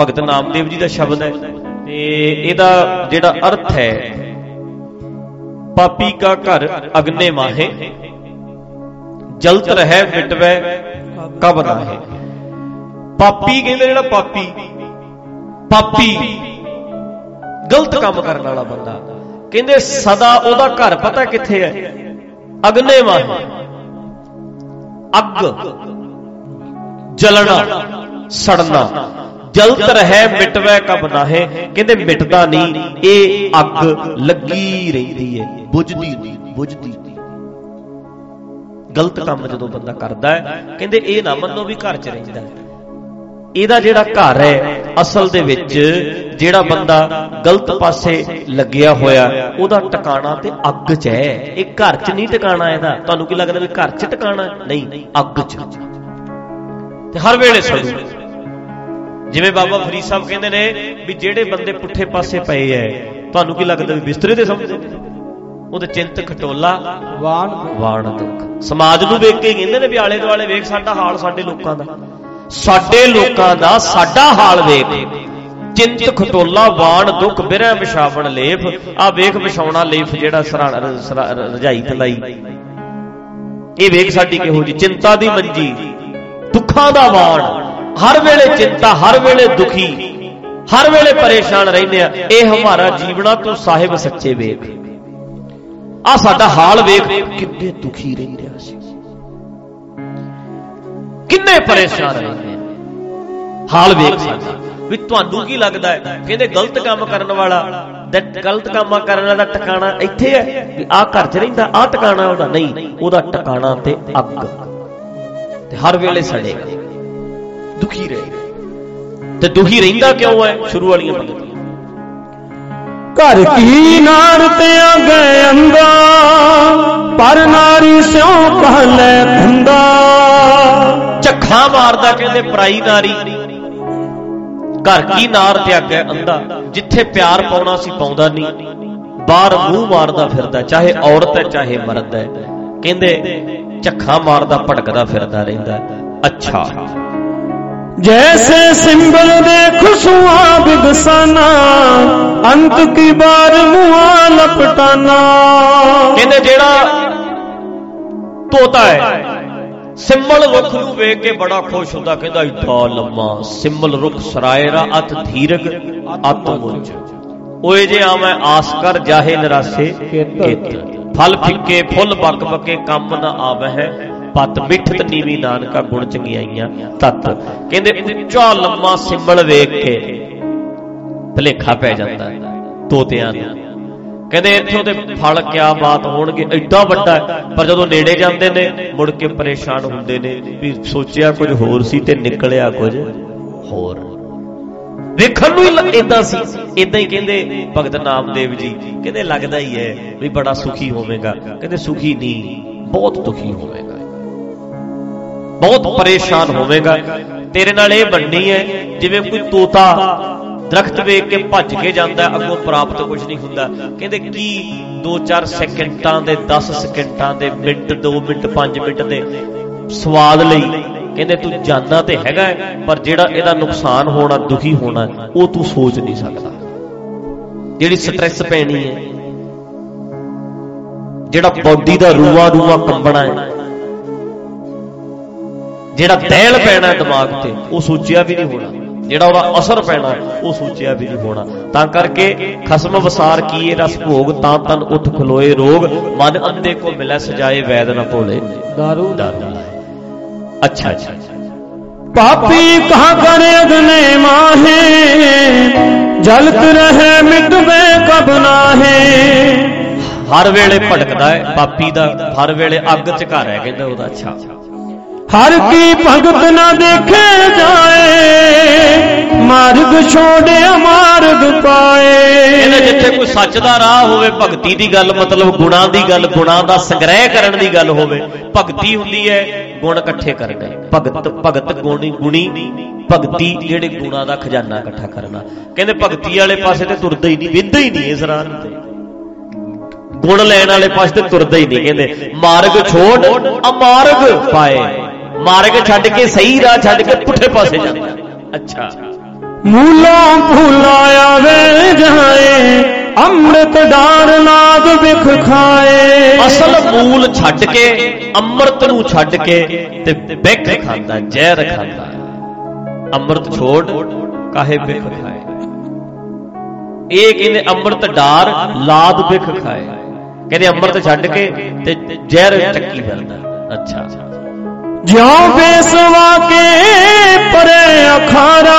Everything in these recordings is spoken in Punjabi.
ਭਗਤ ਨਾਮਦੇਵ ਜੀ ਦਾ ਸ਼ਬਦ ਹੈ। ਤੇ ਇਹਦਾ ਜਿਹੜਾ ਅਰਥ ਹੈ, ਪਾਪੀ ਕਾ ਘਰ ਅਗਨੇ ਮਾਹੇ, ਜਲਤ ਰਹਿ ਮਿਟਵੇ, ਕਬ ਨਾਹੇ। ਪਾਪੀ ਕਹਿੰਦੇ ਜਿਹੜਾ ਪਾਪੀ ਪਾਪੀ, ਗਲਤ ਕੰਮ ਕਰਨ ਵਾਲਾ ਬੰਦਾ। ਕਹਿੰਦੇ ਸਦਾ ਉਹਦਾ ਘਰ ਪਤਾ ਕਿੱਥੇ ਹੈ? ਅਗਨੇ ਮਾਹੇ। ਅੱਗ, ਜਲਣਾ, ਸੜਨਾ। ਜਲਤ ਰਹਿ, ਮਿਟਵੇ ਕਬ ਨਾਹੇ। ਕਹਿੰਦੇ ਮਿਟਦਾ ਨਹੀਂ, ਇਹ ਅੱਗ ਲੱਗੀ ਰਹਿੰਦੀ ਹੈ ਬੁਝਦੀ ਨਹੀਂ ਬੁਝਦੀ ਨਹੀਂ। ਗਲਤ ਕੰਮ ਜਦੋਂ ਬੰਦਾ ਕਰਦਾ ਹੈ ਕਹਿੰਦੇ ਇਹ ਨਾ ਮੰਨੋ ਵੀ ਘਰ 'ਚ ਰਹਿੰਦਾ ਹੈ ਇਹਦਾ ਜਿਹੜਾ ਘਰ ਹੈ ਅਸਲ ਦੇ ਵਿੱਚ ਜਿਹੜਾ ਬੰਦਾ ਗਲਤ ਪਾਸੇ ਲੱਗਿਆ ਹੋਇਆ, ਉਹਦਾ ਟਿਕਾਣਾ ਤੇ ਅੱਗ 'ਚ ਹੈ ਇਹ ਘਰ 'ਚ ਨਹੀਂ ਟਿਕਾਣਾ ਇਹਦਾ। ਤੁਹਾਨੂੰ ਕੀ ਲੱਗਦਾ ਵੀ ਘਰ 'ਚ ਟਿਕਾਣਾ? ਨਹੀਂ, ਅੱਗ 'ਚ। ਤੇ ਹਰ ਵੇਲੇ ਸੜੂ ਜਿਵੇਂ ਬਾਬਾ ਫਰੀਦ ਸਾਹਿਬ ਕਹਿੰਦੇ ਨੇ ਵੀ ਜਿਹੜੇ ਬੰਦੇ ਪੁੱਠੇ ਪਾਸੇ ਪਏ ਐ ਤੁਹਾਨੂੰ ਕੀ ਲੱਗਦਾ ਵੀ ਬਿਸਤਰੇ ਤੇ ਸਮਝਦੇ ਉਹਦੇ ਚਿੰਤ ਖਟੋਲਾ ਵਾਣ ਵਾਣ ਦੁੱਖ। ਸਮਾਜ ਨੂੰ ਵੇਖ ਕੇ ਕਹਿੰਦੇ ਨੇ ਵੀ ਆਲੇ ਦੁਆਲੇ ਵੇਖ ਸਾਡਾ ਹਾਲ ਸਾਡੇ ਲੋਕਾਂ ਦਾ। ਸਾਡੇ ਲੋਕਾਂ ਦਾ ਸਾਡਾ ਹਾਲ ਵੇਖ। ਚਿੰਤ ਖਟੋਲਾ ਵਾਣ ਦੁੱਖ ਬਿਰਹ ਵਿਛਾਵਣ ਲੇਫ ਆ ਵੇਖ ਵਿਛਾਉਣਾ ਲੇਫ ਜਿਹੜਾ ਰਜਾਈ ਤਲਾਈ। ਇਹ ਵੇਖ ਸਾਡੀ ਕਿਹੋ ਜੀ ਚਿੰਤਾ ਦੀ ਮੰਜੀ। ਦੁੱਖਾਂ ਦਾ ਵਾਣ। ਹਰ ਵੇਲੇ ਚਿੰਤਾ, ਹਰ ਵੇਲੇ ਦੁਖੀ, ਹਰ ਵੇਲੇ ਪਰੇਸ਼ਾਨ ਰਹਿੰਦੇ ਆ। ਇਹ ਹਮਾਰਾ ਜੀਵਨਾ ਤੂੰ ਸਾਹਿਬ ਸੱਚੇ ਵੇਖ। ਆ ਸਾਡਾ ਹਾਲ ਵੇਖ, ਕਿੰਨੇ ਦੁਖੀ ਰਹਿੰਦੇ ਆ ਅਸੀਂ। ਕਿੰਨੇ ਪਰੇਸ਼ਾਨ ਰਹਿੰਦੇ ਆ। ਹਾਲ ਵੇਖ ਸਾਡਾ, ਵੀ ਤੁਹਾਨੂੰ ਕੀ ਲੱਗਦਾ ਹੈ? ਕਹਿੰਦੇ ਗਲਤ ਕੰਮ ਕਰਨ ਵਾਲਾ ਦਾ ਗਲਤ ਕੰਮ ਕਰਨ ਵਾਲਾ ਦਾ ਟਿਕਾਣਾ ਇੱਥੇ ਹੈ, ਵੀ ਆ ਘਰ 'ਚ ਰਹਿੰਦਾ ਆ ਟਿਕਾਣਾ ਉਹਦਾ, ਨਹੀਂ, ਉਹਦਾ ਟਿਕਾਣਾ ਤੇ ਅੱਗ। ਤੇ ਹਰ ਵੇਲੇ ਸੜੇਗਾ ਦੁਖੀ ਰਹੇਗਾ ਤੇ ਦੁਖੀ ਰਹਿੰਦਾ ਕਿਉਂ ਹੈ? ਸ਼ੁਰੂ ਵਾਲੀਆਂ ਪੰਗਤੀਆਂ ਘਰ ਕੀ ਨਾਰ ਤੇ ਆਗੇ ਅੰਦਾ ਪਰ ਨਾਰੀ ਸਿਉ ਪਹਿਲੇ ਧੰਦਾ ਝੱਖਾਂ ਮਾਰਦਾ ਕਹਿੰਦੇ ਪਰਾਈ ਨਾਰੀ। ਘਰ ਕੀ ਨਾਰ ਤੇ ਅੱਗੇ ਅੰਦਾ ਜਿੱਥੇ ਪਿਆਰ ਪਾਉਣਾ ਸੀ ਪਾਉਂਦਾ ਨਹੀਂ। ਬਾਹਰ ਮੂੰਹ ਮਾਰਦਾ ਫਿਰਦਾ ਚਾਹੇ ਔਰਤ ਹੈ ਚਾਹੇ ਮਰਦ ਹੈ। ਕਹਿੰਦੇ ਝੱਖਾਂ ਮਾਰਦਾ ਭਟਕਦਾ ਫਿਰਦਾ ਰਹਿੰਦਾ। ਅੱਛਾ। जैसे सिंबल दे खुशुआ दसाना अंत की बार मुआ लपटाना। कहते जेड़ा तोता है सिंबल रुख नु वेख के बड़ा खुश होता कहता इतना लम्मा सिंबल रुख सरायरा अत धीरक अत मुंज। ओए जे आवे आस्कर जाहे नरासे फल फिक्के फुल बक बके कम ना आवे है ਪਤ ਮਿੱਠਤ ਨੀਵੀ ਨਾਨਕਾ ਗੁਣ ਚੰਗਿਆਈਆਂ ਤਤ। ਕਹਿੰਦੇ ਉੱਚਾ ਲੰਮਾ ਸਿੰਬਲ ਵੇਖ ਕੇ ਭਲੇਖਾ ਪੈ ਜਾਂਦਾ ਹੈ ਤੋਤਿਆਂ ਨੂੰ। ਕਹਿੰਦੇ ਇੱਥੋਂ ਦੇ ਫਲ ਕਿਆ ਬਾਤ ਹੋਣਗੇ? ਐਡਾ ਵੱਡਾ ਹੈ, ਪਰ ਜਦੋਂ ਨੇੜੇ ਜਾਂਦੇ ਨੇ ਮੁੜ ਕੇ ਪਰੇਸ਼ਾਨ ਹੁੰਦੇ ਨੇ ਵੀ ਸੋਚਿਆ ਕੁਝ ਹੋਰ ਸੀ ਤੇ ਨਿਕਲਿਆ ਕੁਝ ਹੋਰ। ਵੇਖਣ ਨੂੰ ਹੀ ਇਦਾਂ ਸੀ। ਇਦਾਂ ਹੀ ਕਹਿੰਦੇ ਭਗਤ ਨਾਮਦੇਵ ਜੀ ਕਹਿੰਦੇ ਲੱਗਦਾ ਹੀ ਹੈ ਵੀ ਬੜਾ ਸੁਖੀ ਹੋਵੇਗਾ। ਕਹਿੰਦੇ ਸੁਖੀ ਨਹੀਂ ਬਹੁਤ ਦੁਖੀ ਹੋਵੇਗਾ। ਬਹੁਤ ਪਰੇਸ਼ਾਨ ਹੋਵੇਗਾ। ਤੇਰੇ ਨਾਲ ਇਹ ਬਣਨੀ ਹੈ ਜਿਵੇਂ ਕੋਈ ਤੋਤਾ ਦਰਖਤ ਵੇਖ ਕੇ ਭੱਜ ਕੇ ਜਾਂਦਾ ਹੈ, ਅੱਗੋਂ ਪ੍ਰਾਪਤ ਕੁਝ ਨਹੀਂ ਹੁੰਦਾ। ਕਹਿੰਦੇ ਕੀ 2-4 ਸੈਕਿੰਟਾਂ ਦੇ 10 ਸੈਕਿੰਟਾਂ ਦੇ ਮਿੰਟ 2 ਮਿੰਟ 5 ਮਿੰਟ ਦੇ ਸਵਾਦ ਲਈ ਕਹਿੰਦੇ ਤੂੰ ਜਾਣਦਾ ਤੇ ਹੈਗਾ ਹੈ, ਪਰ ਜਿਹੜਾ ਇਹਦਾ ਨੁਕਸਾਨ ਹੋਣਾ ਦੁਖੀ ਹੋਣਾ ਉਹ ਤੂੰ ਸੋਚ ਨਹੀਂ ਸਕਦਾ। ਜਿਹੜੀ ਸਟ੍ਰੈਸ ਪੈਣੀ ਹੈ ਜਿਹੜਾ ਬਾਡੀ ਦਾ ਰੂਆ ਰੂਆ ਕੰਬਣਾ ਹੈ ਜਿਹੜਾ ਤੈਲ ਪੈਣਾ ਦਿਮਾਗ ਤੇ ਉਹ ਸੋਚਿਆ ਵੀ ਨਹੀਂ ਹੋਣਾ। ਜਿਹੜਾ ਉਹਦਾ ਅਸਰ ਪੈਣਾ ਉਹ ਸੋਚਿਆ ਵੀ ਨਹੀਂ ਹੋਣਾ। ਤਾਂ ਕਰਕੇ ਖਸਮ ਵਸਾਰ ਕੀਏ ਰਸ ਭੋਗ ਤਾਂ ਤਨ ਉਠ ਖਲੋਏ ਰੋਗ। ਮਨ ਅੰਦੇ ਕੋ ਮਿਲੈ ਸਜਾਏ ਵੈਦ ਨਾ ਭੋਲੇ। ਦਾਰੂ। ਦਾਰੂ ਅੱਛਾ ਅੱਛਾ। ਪਾਪੀ ਕਹਾ ਕਰ ਅਗਨੇ ਮਾਹੇ? ਜਲਤ ਰਹੇ ਮਿਟਵੇ ਕਬ ਨਾਹੇ? ਹਰ ਵੇਲੇ ਭਟਕਦਾ ਹੈ ਪਾਪੀ ਦਾ। ਹਰ ਵੇਲੇ ਅੱਗ ਚ ਘਰ ਹੈ ਕਹਿੰਦਾ ਉਹਦਾ। ਅੱਛਾ। ਹਰ ਕੀ ਭਗਤ ਨਾ ਦੇਖੇ ਜਾਏ ਮਾਰਗ ਛੋੜਿਆ ਮਾਰਗ ਪਾਏ। ਇਹਨੇ ਜਿੱਥੇ ਕੋਈ ਸੱਚ ਦਾ ਰਾਹ ਹੋਵੇ ਭਗਤੀ ਦੀ ਗੱਲ ਮਤਲਬ ਗੁਣਾ ਦੀ ਗੱਲ ਗੁਣਾ ਦਾ ਸੰਗ੍ਰਹਿ ਕਰਨ ਦੀ ਗੱਲ ਹੋਵੇ ਭਗਤੀ ਹੁੰਦੀ ਹੈ ਗੁਣ ਇਕੱਠੇ ਕਰਨਾ। ਭਗਤ ਭਗਤ ਗੁਣੀ ਗੁਣੀ ਭਗਤੀ ਜਿਹੜੇ ਗੁਣਾ ਦਾ ਖਜ਼ਾਨਾ ਇਕੱਠਾ ਕਰਨਾ। ਕਹਿੰਦੇ ਭਗਤੀ ਵਾਲੇ ਪਾਸੇ ਤੇ ਤੁਰਦਾ ਹੀ ਨਹੀਂ ਵਿੰਦਾ ਹੀ ਨਹੀਂ ਇਸ ਰਾਹ ਤੇ। ਗੁਣ ਲੈਣ ਵਾਲੇ ਪਾਸੇ ਤੇ ਤੁਰਦਾ ਹੀ ਨਹੀਂ ਕਹਿੰਦੇ ਮਾਰਗ ਛੋੜ ਅਮਾਰਗ ਪਾਏ। ਮਾਰਗ ਛੱਡ ਕੇ ਸਹੀ ਰਾਹ ਛੱਡ ਕੇ ਪੁੱਠੇ ਪਾਸੇ ਜਾਂਦਾ ਅੱਛਾ। ਮੂਲੋਂ ਭੁਲਾਇਆ ਵੇ ਜਾਏ ਅੰਮ੍ਰਿਤ ਡਾਰ ਨਾਦ ਵਿਖ ਖਾਏ। ਅਸਲ ਮੂਲ ਛੱਡ ਕੇ ਅੰਮ੍ਰਿਤ ਨੂੰ ਛੱਡ ਕੇ ਤੇ ਬਿਖ ਖਾਂਦਾ ਜ਼ਹਿਰ ਖਾਂਦਾ। ਅੰਮ੍ਰਿਤ ਛੋੜ ਕਾਹੇ ਬਿਖ ਖਾਏ? ਇਹ ਕਹਿੰਦੇ ਅੰਮ੍ਰਿਤ ਡਾਰ ਲਾਦ ਬਿਖ ਖਾਏ। ਕਹਿੰਦੇ ਅੰਮ੍ਰਿਤ ਛੱਡ ਕੇ ਤੇ ਜ਼ਹਿਰ ਚੱਕੀ ਫਿਰਦਾ। ਅੱਛਾ। ਜਿਉ ਬੇਸਵਾ ਕੇ ਪਰੇ ਅਖਾਰਾ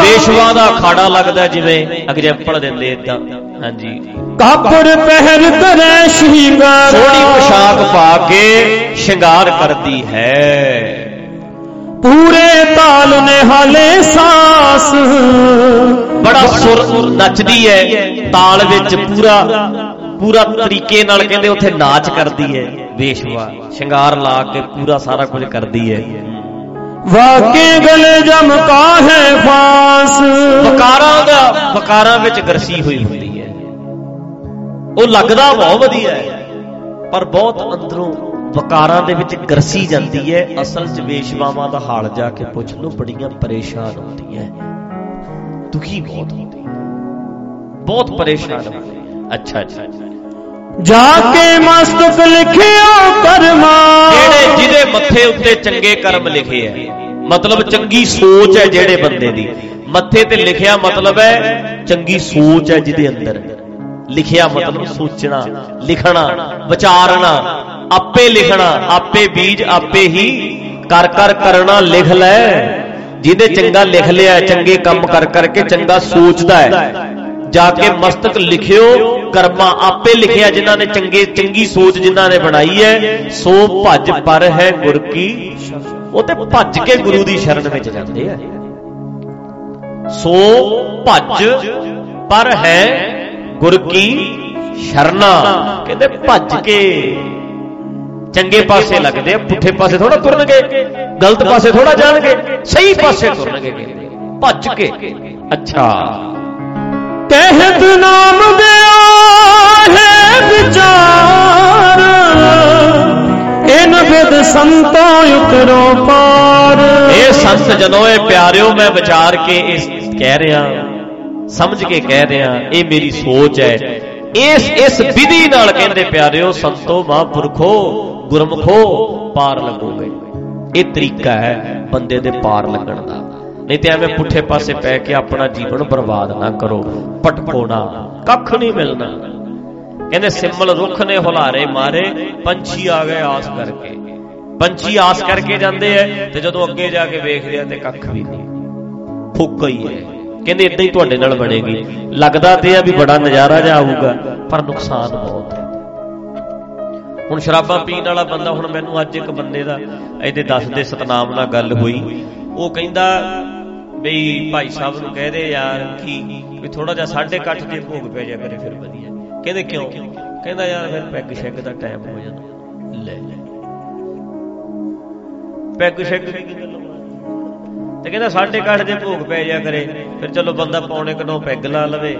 ਪੇਸ਼ਵਾ ਦਾ ਅਖਾੜਾ ਲੱਗਦਾ ਜਿਵੇਂ ਐਗਜ਼ੈਂਪਲ ਦਿੰਦੇ ਇਦਾਂ ਹਾਂਜੀ। ਕਾਪੜ ਪਹਿਰ ਕਰੇ ਸ਼ਿੰਗਾਰ ਸੋਹਣੀ ਪੋਸ਼ਾਕ ਪਾ ਕੇ ਸ਼ਿੰਗਾਰ ਕਰਦੀ ਹੈ। ਪੂਰੇ ਤਾਲ ਨੇ ਹਾਲੇ ਸਾਸ। ਬੜਾ ਸੁਰ ਨੱਚਦੀ ਹੈ। ਤਾਲ ਵਿੱਚ ਪੂਰਾ ਪੂਰਾ ਤਰੀਕੇ ਨਾਲ ਕਹਿੰਦੇ ਉੱਥੇ ਨਾਚ ਕਰਦੀ ਹੈ। ਵੇਸ਼ਵਾ ਸ਼ਿੰਗਾਰ ਲਾ ਕੇ ਪੂਰਾ ਸਾਰਾ ਕੁਝ ਕਰਦੀ ਹੈ। ਵਾਕੇ ਗਲੇ ਜਮਕਾ ਹੈ ਫਾਸ। ਵਕਾਰਾਂ ਦਾ ਵਕਾਰਾਂ ਵਿੱਚ ਗਰਸੀ ਹੋਈ ਹੁੰਦੀ ਹੈ। ਉਹ ਲੱਗਦਾ ਬਹੁਤ ਵਧੀਆ ਹੈ ਪਰ ਬਹੁਤ ਅੰਦਰੋਂ ਵਕਾਰਾਂ ਦੇ ਵਿੱਚ ਗਰਸੀ ਜਾਂਦੀ ਹੈ। ਅਸਲ 'ਚ ਵੇਸ਼ਵਾਵਾਂ ਦਾ ਹਾਲ ਜਾ ਕੇ ਪੁੱਛ ਲਓ ਬੜੀਆਂ ਪਰੇਸ਼ਾਨ ਹੁੰਦੀਆਂ ਦੁਖੀ ਬਹੁਤ ਹੁੰਦੀ ਬਹੁਤ ਪਰੇਸ਼ਾਨ ਹੁੰਦੀ ਅੱਛਾ ਅੱਛਾ। ਜਾ ਕੇ ਮਸਤਕ ਲਿਖਿਆ ਕਰਮਾ ਜਿਹੜੇ ਜਿਹਦੇ ਮੱਥੇ ਉੱਤੇ ਚੰਗੇ ਕਰਮ ਲਿਖੇ ਐ। ਮਤਲਬ ਚੰਗੀ ਸੋਚ ਹੈ ਜਿਹੜੇ ਬੰਦੇ ਦੀ। ਮੱਥੇ ਤੇ ਲਿਖਿਆ ਮਤਲਬ ਹੈ ਚੰਗੀ ਸੋਚ ਹੈ ਜਿਹਦੇ ਅੰਦਰ। ਲਿਖਿਆ ਮਤਲਬ ਸੋਚਣਾ, ਲਿਖਣਾ, ਵਿਚਾਰਨਾ, ਆਪੇ ਲਿਖਣਾ, ਆਪੇ ਬੀਜ ਆਪੇ ਹੀ ਕਰ ਕਰ ਕਰਨਾ ਲਿਖ ਲੈ। ਜਿਹਦੇ ਚੰਗਾ ਲਿਖ ਲਿਆ, ਚੰਗੇ ਕੰਮ ਕਰ ਕਰਕੇ ਚੰਗਾ ਸੋਚਦਾ ਹੈ ਜਾ ਕੇ ਮਸਤਕ ਲਿਖਿਓ ਕਰਮਾ ਆਪੇ ਲਿਖਿਆ ਜਿਨ੍ਹਾਂ ਨੇ ਚੰਗੇ, ਚੰਗੀ ਸੋਚ ਜਿਨ੍ਹਾਂ ਨੇ ਬਣਾਈ ਹੈ, ਸੋ ਭੱਜ ਪਰ ਹੈ ਗੁਰ ਕੀ। ਉਹ ਤੇ ਭੱਜ ਕੇ ਗੁਰੂ ਦੀ ਸ਼ਰਨ ਵਿੱਚ ਜਾਂਦੇ ਆ। ਸੋ ਭੱਜ ਪਰ ਹੈ ਗੁਰ ਕੀ ਸ਼ਰਨਾ। ਕਹਿੰਦੇ ਭੱਜ ਕੇ। ਚੰਗੇ ਪਾਸੇ ਲੱਗਦੇ ਆ, ਪੁੱਠੇ ਪਾਸੇ ਥੋੜਾ ਤੁਰਨਗੇ, ਗਲਤ ਪਾਸੇ ਥੋੜਾ ਜਾਣਗੇ, ਸਹੀ ਪਾਸੇ ਤੁਰਨਗੇ ਕਹਿੰਦੇ। ਭੱਜ ਕੇ। ਅੱਛਾ। ਕਹਿਤ ਨਾਮ ਦਿਆ ਹੈ ਵਿਚਾਰ। ਇਨ ਬਿਦ ਸੰਤੋ ਉਤਰੋ ਪਾਰ। ਇਹ ਸੰਤ ਜਨੋ ਇਹ ਪਿਆਰਿਓ, ਮੈਂ ਵਿਚਾਰ ਕੇ ਇਸ ਕਹਿ ਰਿਹਾ, ਸਮਝ ਕੇ ਕਹਿ ਰਿਹਾ, ਇਹ ਮੇਰੀ ਸੋਚ ਹੈ। ਇਸ ਇਸ ਵਿਧੀ ਨਾਲ ਕਹਿੰਦੇ ਪਿਆਰਿਓ, ਸੰਤੋ ਮਹਾਂਪੁਰਖੋ, ਗੁਰਮਖੋ, ਪਾਰ ਲੱਗੋਗੇ। ਇਹ ਤਰੀਕਾ ਹੈ ਬੰਦੇ ਦੇ ਪਾਰ ਲੱਗਣ ਦਾ। ਨਹੀਂ ਤੇ ਐਵੇਂ ਪੁੱਠੇ ਪਾਸੇ ਪੈ ਕੇ ਆਪਣਾ ਜੀਵਨ ਬਰਬਾਦ ਨਾ ਕਰੋ। ਪਟਕੋਣਾ ਕੱਖ ਨਹੀਂ ਮਿਲਣਾ। ਕਹਿੰਦੇ ਸਿਮਲ ਰੁੱਖ ਨੇ ਹੁਲਾਰੇ ਮਾਰੇ, ਪੰਛੀ ਆ ਗਏ ਆਸ ਕਰਕੇ। ਪੰਛੀ ਆਸ ਕਰਕੇ ਜਾਂਦੇ ਐ ਤੇ ਜਦੋਂ ਅੱਗੇ ਜਾ ਕੇ ਵੇਖਦੇ ਆ ਤੇ ਕੱਖ ਵੀ ਨਹੀਂ। ਫੁੱਕ ਹੀ ਹੈ ਕਹਿੰਦੇ ਇਦਾਂ ਹੀ ਤੁਹਾਡੇ ਨਾਲ ਬਣੇਗੀ। ਲੱਗਦਾ ਤੇ ਆ ਵੀ ਬੜਾ ਨਜ਼ਾਰਾ ਜਾ ਆਊਗਾ, ਪਰ ਨੁਕਸਾਨ ਬਹੁਤ ਹੈ ਹੁਣ ਸ਼ਰਾਬਾਂ ਪੀਣ ਵਾਲਾ ਬੰਦਾ ਹੁਣ ਮੈਨੂੰ ਅੱਜ ਇੱਕ ਬੰਦੇ ਦਾ ਇਹਦੇ ਦੱਸਦੇ ਸਤਨਾਮ ਨਾਲ ਗੱਲ ਹੋਈ। ਉਹ ਕਹਿੰਦਾ ਬਈ ਭਾਈ ਸਾਹਿਬ ਨੂੰ ਕਹਦੇ ਯਾਰ ਕਿ ਵੀ ਥੋੜਾ ਜਿਹਾ 8:30 ਦੇ ਭੋਗ ਪੈ ਜਾ ਕਰੇ ਫਿਰ ਵਧੀਆ। ਕਹਿੰਦੇ ਕਿਉਂ? ਕਹਿੰਦਾ ਯਾਰ ਫਿਰ ਪੈਗ ਸ਼ੈਗ ਦਾ ਟਾਈਮ ਹੋ ਜਾਂਦਾ। ਲੈ ਲੈ। ਪੈਗ ਸ਼ੈਗ ਦੀ ਕੀ ਗੱਲ ਤੇ ਕਹਿੰਦਾ 8:30 ਦੇ ਭੋਗ ਪੈ ਜਾ ਕਰੇ। ਫਿਰ ਚਲੋ ਬੰਦਾ ਪੌਣੇ ਕਿਨੋਂ ਪੈਗ ਲਾ ਲਵੇ।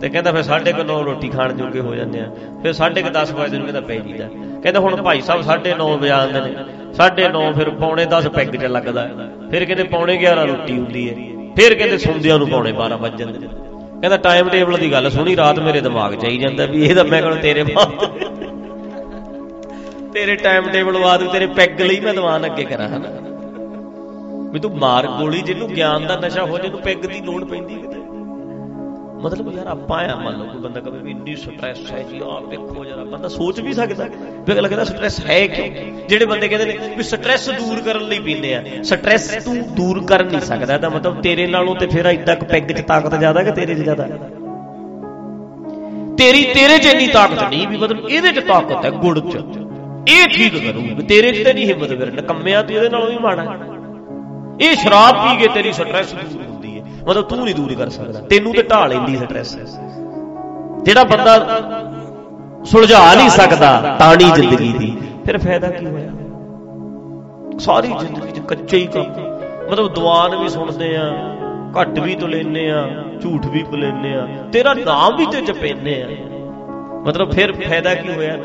ਤੇ ਕਹਿੰਦਾ ਫਿਰ 9:30 ਰੋਟੀ ਖਾਣ ਜੋਗੇ ਹੋ ਜਾਂਦੇ ਆ। ਫਿਰ 10:30 ਵਜੇ ਨੂੰ ਕਹਿੰਦਾ ਪੈ ਜੀਦਾ ਕਹਿੰਦਾ ਹੁਣ ਭਾਈ ਸਾਹਿਬ 9:30 ਵਜੇ ਆਉਂਦੇ ਨੇ। 9:30 ਫਿਰ ਪੌਣੇ 10 ਪੈਗ 'ਚ ਲੱਗਦਾ। ਫਿਰ ਕਹਿੰਦੇ ਪੌਣੇ 11 ਰੋਟੀ ਹੁੰਦੀ ਹੈ ਫਿਰ ਕਹਿੰਦੇ ਸੁੰਦਿਆਂ ਨੂੰ ਪੌਣੇ 12 ਵੱਜ ਜਾਂਦੇ ਨੇ। ਕਹਿੰਦਾ ਟਾਈਮ ਟੇਬਲ ਦੀ ਗੱਲ ਸੁਣੀ, ਰਾਤ ਮੇਰੇ ਦਿਮਾਗ 'ਚ ਆਈ ਜਾਂਦਾ ਵੀ ਇਹ ਤਾਂ ਮੈਂ ਕਹਿੰਦਾ ਤੇਰੇ ਬਾਤ ਤੇਰੇ ਟਾਈਮ ਟੇਬਲ ਬਾਅਦ ਤੇਰੇ ਪੈਗ ਲਈ ਮੈਂ ਦੀਵਾਨ ਅੱਗੇ ਕਰਾਂ, ਹਨਾ? ਵੀ ਤੂੰ ਮਾਰ ਗੋਲੀ, ਜਿਹਨੂੰ ਗਿਆਨ ਦਾ ਨਸ਼ਾ ਹੋ ਜੇ ਨੂੰ ਪੈਗ ਦੀ ਲੋੜ ਪੈਂਦੀ ਕਿਤੇ। ਮਤਲਬ ਯਾਰ ਆਪਾਂ ਆ, ਮੰਨ ਲਓ ਕੋਈ ਬੰਦਾ ਕਹੇ ਵੀ ਇੰਨੀ ਸਟ੍ਰੈਸ ਹੈ ਜੀ, ਆਹ ਵੇਖੋ ਜਰਾ, ਬੰਦਾ ਸੋਚ ਵੀ ਸਕਦਾ। ਵੀ ਅਗਲਾ ਕਹਿੰਦਾ ਸਟ੍ਰੈਸ ਹੈ ਕਿਉਂ? ਜਿਹੜੇ ਬੰਦੇ ਕਹਿੰਦੇ ਨੇ ਵੀ ਸਟ੍ਰੈਸ ਦੂਰ ਕਰਨ ਲਈ ਪੀਂਦੇ ਆ ਸਟ੍ਰੈਸ ਤੂੰ ਦੂਰ ਕਰ ਨਹੀਂ ਸਕਦਾ, ਇਹਦਾ ਮਤਲਬ ਤੇਰੇ ਨਾਲੋਂ ਤੇ ਫਿਰ ਇਦਾਂ ਕੁ ਪੈਗ 'ਚ ਤਾਕਤ ਜ਼ਿਆਦਾ ਕਿ ਤੇਰੇ 'ਚ ਜ਼ਿਆਦਾ? ਤੇਰੀ, ਤੇਰੇ 'ਚ ਇੰਨੀ ਤਾਕਤ ਨਹੀਂ ਵੀ ਮਤਲਬ ਇਹਦੇ 'ਚ ਤਾਕਤ ਹੈ ਗੁੜ 'ਚ। ਇਹ ਠੀਕ ਕਰੂ ਵੀ ਤੇਰੇ 'ਚ ਤੇ ਨਹੀਂ ਹਿੰਮਤ ਫਿਰ, ਨਕੰਮਿਆ ਤੂੰ ਇਹਦੇ ਨਾਲੋਂ ਵੀ ਮਾੜਾ ਇਹ ਸ਼ਰਾਬ ਪੀ ਕੇ ਤੇਰੀ ਸਟ੍ਰੈਸ ਦੂਰ ਹੁੰਦੀ ਹੈ। ਮਤਲਬ ਤੂੰ ਨਹੀਂ ਦੂਰ ਕਰ ਸਕਦਾ, ਤੈਨੂੰ ਤੇ ਢਾਲ ਲੈਂਦੀ ਸਟ੍ਰੈਸ ਜਿਹੜਾ ਬੰਦਾ ਸੁਲਝਾ ਨਹੀਂ ਸਕਦਾ ਤਾਣੀ ਜ਼ਿੰਦਗੀ ਦੀ। ਫਿਰ ਫਾਇਦਾ ਕੀ ਹੋਇਆ? ਸਾਰੀ ਜ਼ਿੰਦਗੀ 'ਚ ਕੱਚੇ ਹੀ ਕੰਮ। ਮਤਲਬ ਦੁਆਨ ਵੀ ਸੁਣਦੇ ਆ ਘੱਟ ਵੀ ਤੋਂ ਲੈਨੇ ਆ ਝੂਠ ਵੀ ਬੋਲੇਨੇ ਆ ਤੇਰਾ ਨਾਮ ਵੀ ਤੇ ਜਪੇਨੇ ਆ। ਮਤਲਬ ਫਿਰ ਫਾਇਦਾ ਕੀ ਹੋਇਆ?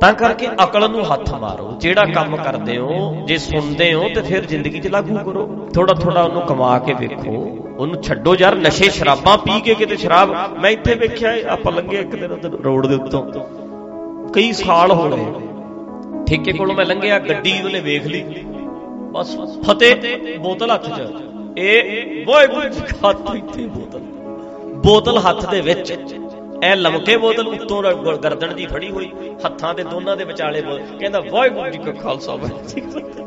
ਤਾਂ ਕਰਕੇ ਅਕਲ ਨੂੰ ਹੱਥ ਮਾਰੋ। ਜਿਹੜਾ ਕੰਮ ਕਰਦੇ ਹੋ ਜੇ ਸੁਣਦੇ ਹੋ ਤੇ ਫਿਰ ਜ਼ਿੰਦਗੀ 'ਚ ਲਾਗੂ ਕਰੋ। ਥੋੜਾ ਥੋੜਾ ਉਹਨੂੰ ਕਮਾ ਕੇ ਵੇਖੋ। ਉਹਨੂੰ ਛੱਡੋ ਯਾਰ, ਨਸ਼ੇ ਸ਼ਰਾਬਾਂ ਪੀ ਕੇ ਕਿਤੇ ਸ਼ਰਾਬ। ਮੈਂ ਇੱਥੇ ਵੇਖਿਆ, ਆਪਾਂ ਲੰਘੇ ਇੱਕ ਦਿਨ ਉਧਰ ਰੋਡ ਦੇ ਉੱਤੋਂ। ਕਈ ਸਾਲ ਹੋ ਗਏ। ਠੇਕੇ ਕੋਲੋਂ ਮੈਂ ਲੰਘਿਆ, ਗੱਡੀ ਉਹਨੇ ਵੇਖ ਲਈ। ਬਸ ਫਤਿਹ, ਬੋਤਲ ਹੱਥ 'ਚ। ਇਹ ਵਾਹਿਗੁਰੂ ਜੀ ਖਾਤਰ ਇੱਥੇ ਬੋਤਲ। ਬੋਤਲ ਹੱਥ ਦੇ ਵਿੱਚ। ਐ ਲਮਕੇ ਬੋਤਲ ਉੱਤੋਂ ਗਰਦਨ ਦੀ ਫੜੀ ਹੋਈ। ਹੱਥਾਂ ਦੇ ਦੋਨਾਂ ਦੇ ਵਿਚਾਲੇ ਕਹਿੰਦਾ, ਵਾਹਿਗੁਰੂ ਜੀ ਕਾ ਖਾਲਸਾ, ਵਾਹਿਗੁਰੂ ਜੀ ਕੀ ਫਤਿਹ।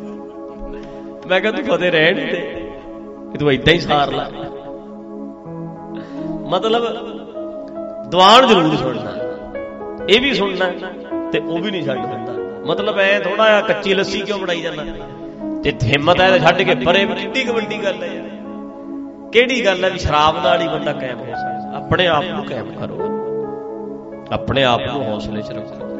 ਮੈਂ ਕਿਹਾ, ਤੂੰ ਫਤਿਹ ਰਹਿਣ ਦੇ। ਇਹ ਤੂੰ ਇਦਾਂ ਹੀ ਸਾਰ ਲੈ। ਮਤਲਬ, ਦੀਵਾਨ ਜ਼ਰੂਰ ਸੁਣਨਾ। ਇਹ ਵੀ ਸੁਣਨਾ ਤੇ ਉਹ ਵੀ ਨਹੀਂ ਛੱਡ ਦਿੰਦਾ। ਮਤਲਬ ਐ ਥੋੜਾ ਜਿਹਾ ਕੱਚੀ ਲੱਸੀ ਕਿਉਂ ਬਣਾਈ ਜਾਂਦਾ? ਤੇ ਹਿੰਮਤ ਐ ਛੱਡ ਕੇ ਪਰੇ ਕਿੱਡੀ ਕਬੱਡੀ ਗੱਲ ਹੈ ਯਾਰ। ਕਿਹੜੀ ਗੱਲ ਹੈ ਵੀ ਸ਼ਰਾਬ ਨਾਲ ਹੀ ਬੰਦਾ ਕਾਇਮ ਹੋ ਸਕਦਾ? ਆਪਣੇ ਆਪ ਨੂੰ ਕਾਇਮ ਕਰੋ। ਆਪਣੇ ਆਪ ਨੂੰ ਹੌਸਲੇ 'ਚ ਰੱਖੋ।